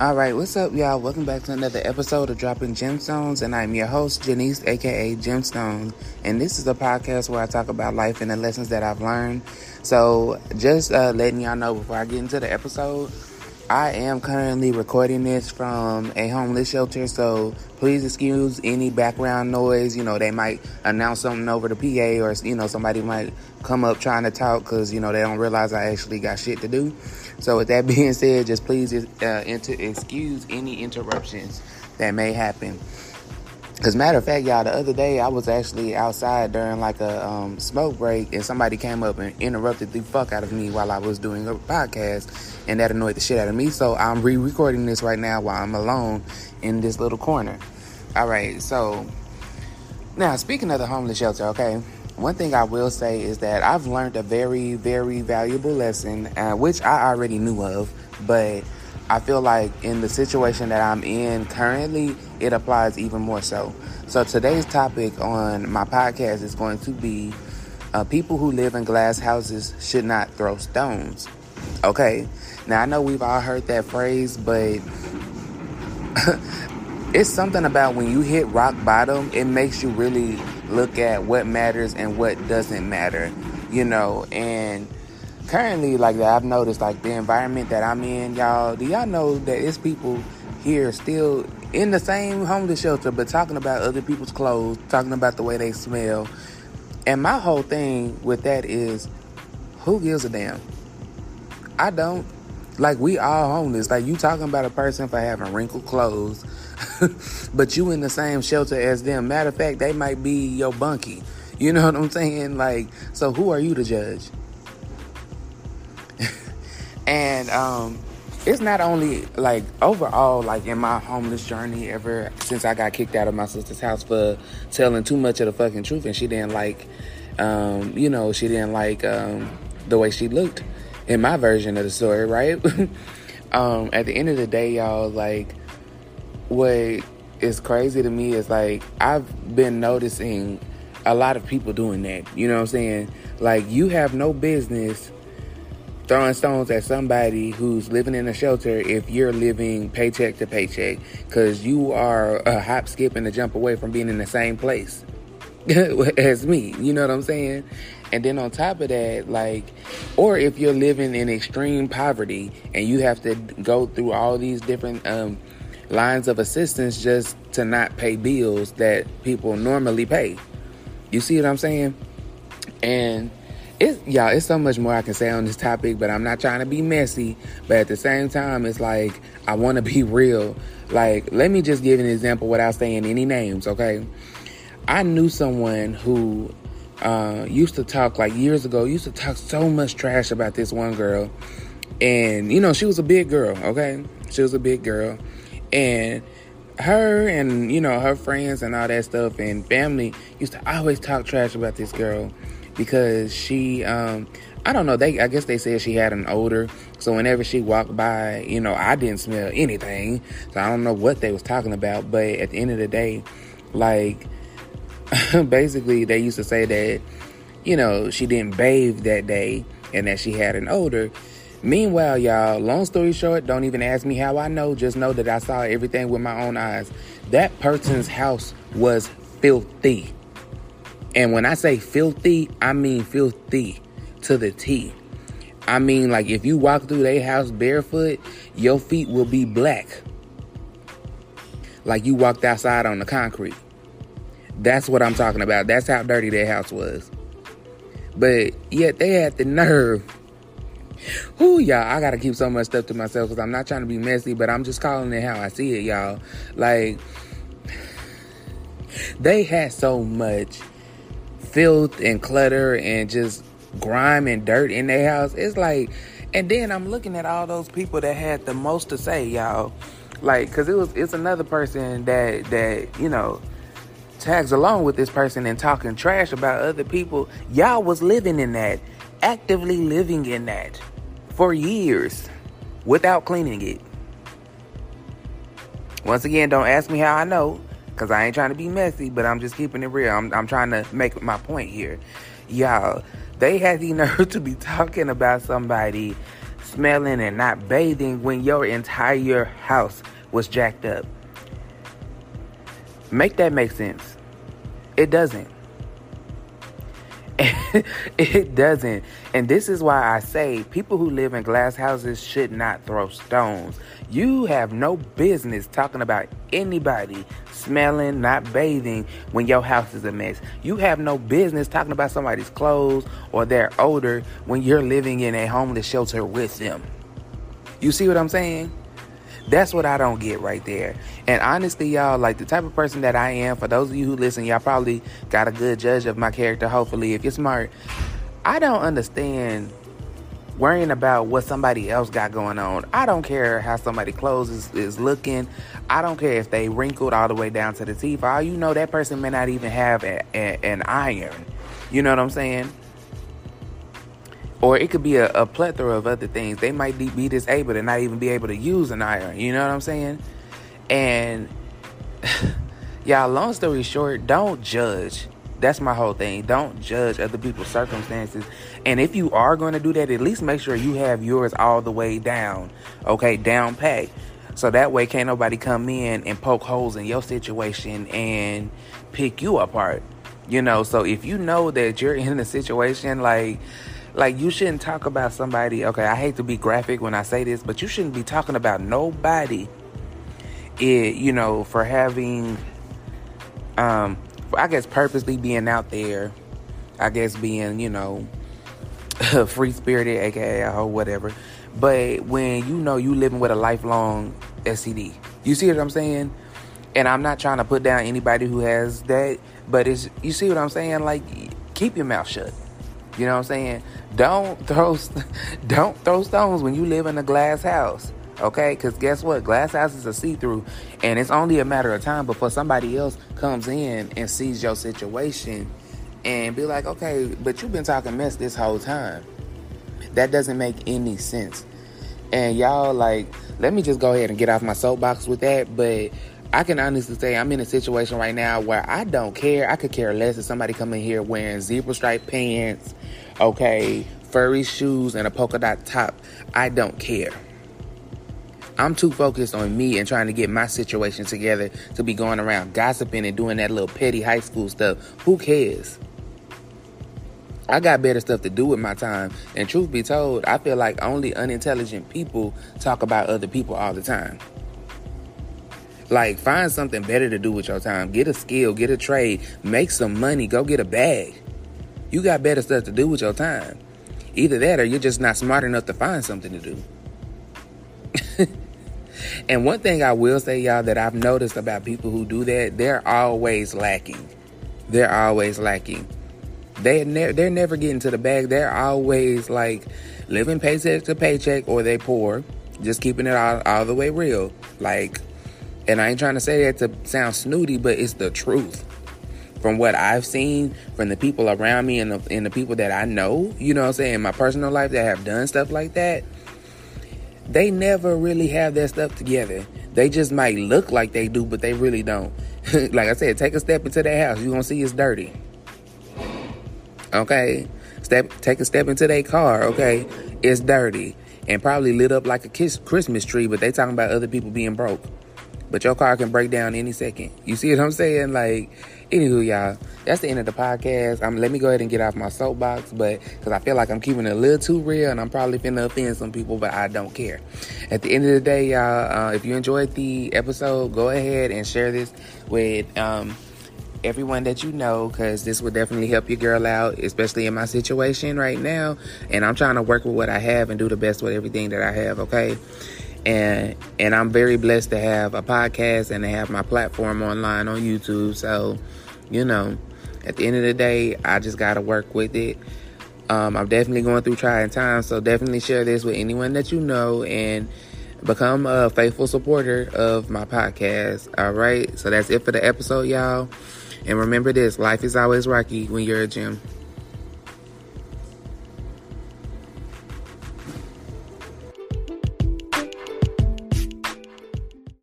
All right, what's up, y'all? Welcome back to another episode of Dropping Gemstones, and I'm your host, Janice, aka Gemstones. And this is a podcast where I talk about life and the lessons that I've learned. So, just uh, letting y'all know before I get into the episode, I am currently recording this from a homeless shelter, so please excuse any background noise. You know, they might announce something over the PA, or you know, somebody might come up trying to talk because you know they don't realize I actually got shit to do. So, with that being said, just please uh, inter- excuse any interruptions that may happen. Cause matter of fact, y'all, the other day I was actually outside during like a um, smoke break, and somebody came up and interrupted the fuck out of me while I was doing a podcast, and that annoyed the shit out of me. So I'm re-recording this right now while I'm alone in this little corner. All right, so now speaking of the homeless shelter, okay, one thing I will say is that I've learned a very, very valuable lesson, uh, which I already knew of, but I feel like in the situation that I'm in currently, it applies even more so. So today's topic on my podcast is going to be uh, people who live in glass houses should not throw stones. Okay, now I know we've all heard that phrase, but it's something about when you hit rock bottom, it makes you really look at what matters and what doesn't matter, you know, and currently like that I've noticed like the environment that I'm in, y'all, do y'all know that it's people here still in the same homeless shelter but talking about other people's clothes, talking about the way they smell. And my whole thing with that is who gives a damn? I don't. Like we all homeless. Like you talking about a person for having wrinkled clothes, but you in the same shelter as them. Matter of fact, they might be your bunkie. You know what I'm saying? Like, so who are you to judge? And um, it's not only like overall, like in my homeless journey ever since I got kicked out of my sister's house for telling too much of the fucking truth, and she didn't like, um, you know, she didn't like um, the way she looked in my version of the story, right? um, at the end of the day, y'all, like, what is crazy to me is like I've been noticing a lot of people doing that. You know what I'm saying? Like, you have no business throwing stones at somebody who's living in a shelter if you're living paycheck to paycheck because you are a hop, skip, and a jump away from being in the same place as me. You know what I'm saying? And then on top of that, like, or if you're living in extreme poverty and you have to go through all these different um, lines of assistance just to not pay bills that people normally pay. You see what I'm saying? And it's y'all it's so much more i can say on this topic but i'm not trying to be messy but at the same time it's like i want to be real like let me just give an example without saying any names okay i knew someone who uh, used to talk like years ago used to talk so much trash about this one girl and you know she was a big girl okay she was a big girl and her and you know her friends and all that stuff and family used to always talk trash about this girl because she um I don't know, they I guess they said she had an odor. So whenever she walked by, you know, I didn't smell anything. So I don't know what they was talking about, but at the end of the day, like basically they used to say that, you know, she didn't bathe that day and that she had an odor. Meanwhile, y'all, long story short, don't even ask me how I know, just know that I saw everything with my own eyes. That person's house was filthy. And when I say filthy, I mean filthy to the T. I mean, like if you walk through their house barefoot, your feet will be black. Like you walked outside on the concrete. That's what I'm talking about. That's how dirty their house was. But yet they had the nerve. Whoo, y'all, I gotta keep so much stuff to myself because I'm not trying to be messy, but I'm just calling it how I see it, y'all. Like, they had so much filth and clutter and just grime and dirt in their house. It's like, and then I'm looking at all those people that had the most to say, y'all. Like, cause it was it's another person that that you know tags along with this person and talking trash about other people. Y'all was living in that, actively living in that for years without cleaning it. Once again, don't ask me how I know. Cause I ain't trying to be messy, but I'm just keeping it real. I'm, I'm trying to make my point here. Y'all, they had the nerve to be talking about somebody smelling and not bathing when your entire house was jacked up. Make that make sense. It doesn't. it doesn't. And this is why I say people who live in glass houses should not throw stones. You have no business talking about anybody smelling, not bathing when your house is a mess. You have no business talking about somebody's clothes or their odor when you're living in a homeless shelter with them. You see what I'm saying? That's what I don't get right there. And honestly, y'all, like the type of person that I am, for those of you who listen, y'all probably got a good judge of my character, hopefully, if you're smart. I don't understand worrying about what somebody else got going on. I don't care how somebody clothes is, is looking. I don't care if they wrinkled all the way down to the teeth. all you know, that person may not even have a, a, an iron. You know what I'm saying? Or it could be a, a plethora of other things. They might be disabled and not even be able to use an iron. You know what I'm saying? And y'all, long story short, don't judge. That's my whole thing. Don't judge other people's circumstances. And if you are going to do that, at least make sure you have yours all the way down. Okay, down pat. So that way can't nobody come in and poke holes in your situation and pick you apart. You know, so if you know that you're in a situation like like you shouldn't talk about somebody. Okay, I hate to be graphic when I say this, but you shouldn't be talking about nobody. It you know for having, um, I guess purposely being out there. I guess being you know free spirited, aka hoe, whatever. But when you know you living with a lifelong STD, you see what I'm saying? And I'm not trying to put down anybody who has that, but it's you see what I'm saying? Like keep your mouth shut. You know what I'm saying? Don't throw don't throw stones when you live in a glass house. Okay? Cuz guess what? Glass houses are see-through and it's only a matter of time before somebody else comes in and sees your situation and be like, "Okay, but you've been talking mess this whole time." That doesn't make any sense. And y'all like, let me just go ahead and get off my soapbox with that, but I can honestly say I'm in a situation right now where I don't care. I could care less if somebody come in here wearing zebra stripe pants, okay, furry shoes, and a polka dot top. I don't care. I'm too focused on me and trying to get my situation together to be going around gossiping and doing that little petty high school stuff. Who cares? I got better stuff to do with my time. And truth be told, I feel like only unintelligent people talk about other people all the time. Like, find something better to do with your time. Get a skill, get a trade, make some money, go get a bag. You got better stuff to do with your time. Either that or you're just not smart enough to find something to do. and one thing I will say, y'all, that I've noticed about people who do that, they're always lacking. They're always lacking. They ne- they're never getting to the bag. They're always like living paycheck to paycheck, or they poor, just keeping it all, all the way real. Like and I ain't trying to say that to sound snooty, but it's the truth. From what I've seen from the people around me and the, and the people that I know, you know what I'm saying, in my personal life that have done stuff like that, they never really have that stuff together. They just might look like they do, but they really don't. like I said, take a step into that house. You're going to see it's dirty. Okay? Step, take a step into their car. Okay? It's dirty. And probably lit up like a Christmas tree, but they talking about other people being broke but your car can break down any second. You see what I'm saying? Like, anywho, y'all, that's the end of the podcast. Um, let me go ahead and get off my soapbox, but because I feel like I'm keeping it a little too real, and I'm probably finna offend some people, but I don't care. At the end of the day, y'all, uh, if you enjoyed the episode, go ahead and share this with um, everyone that you know, because this would definitely help your girl out, especially in my situation right now. And I'm trying to work with what I have and do the best with everything that I have. Okay and and I'm very blessed to have a podcast and to have my platform online on YouTube. So, you know, at the end of the day, I just got to work with it. Um, I'm definitely going through trying times, so definitely share this with anyone that you know and become a faithful supporter of my podcast. All right, so that's it for the episode, y'all. And remember this: life is always rocky when you're a gym.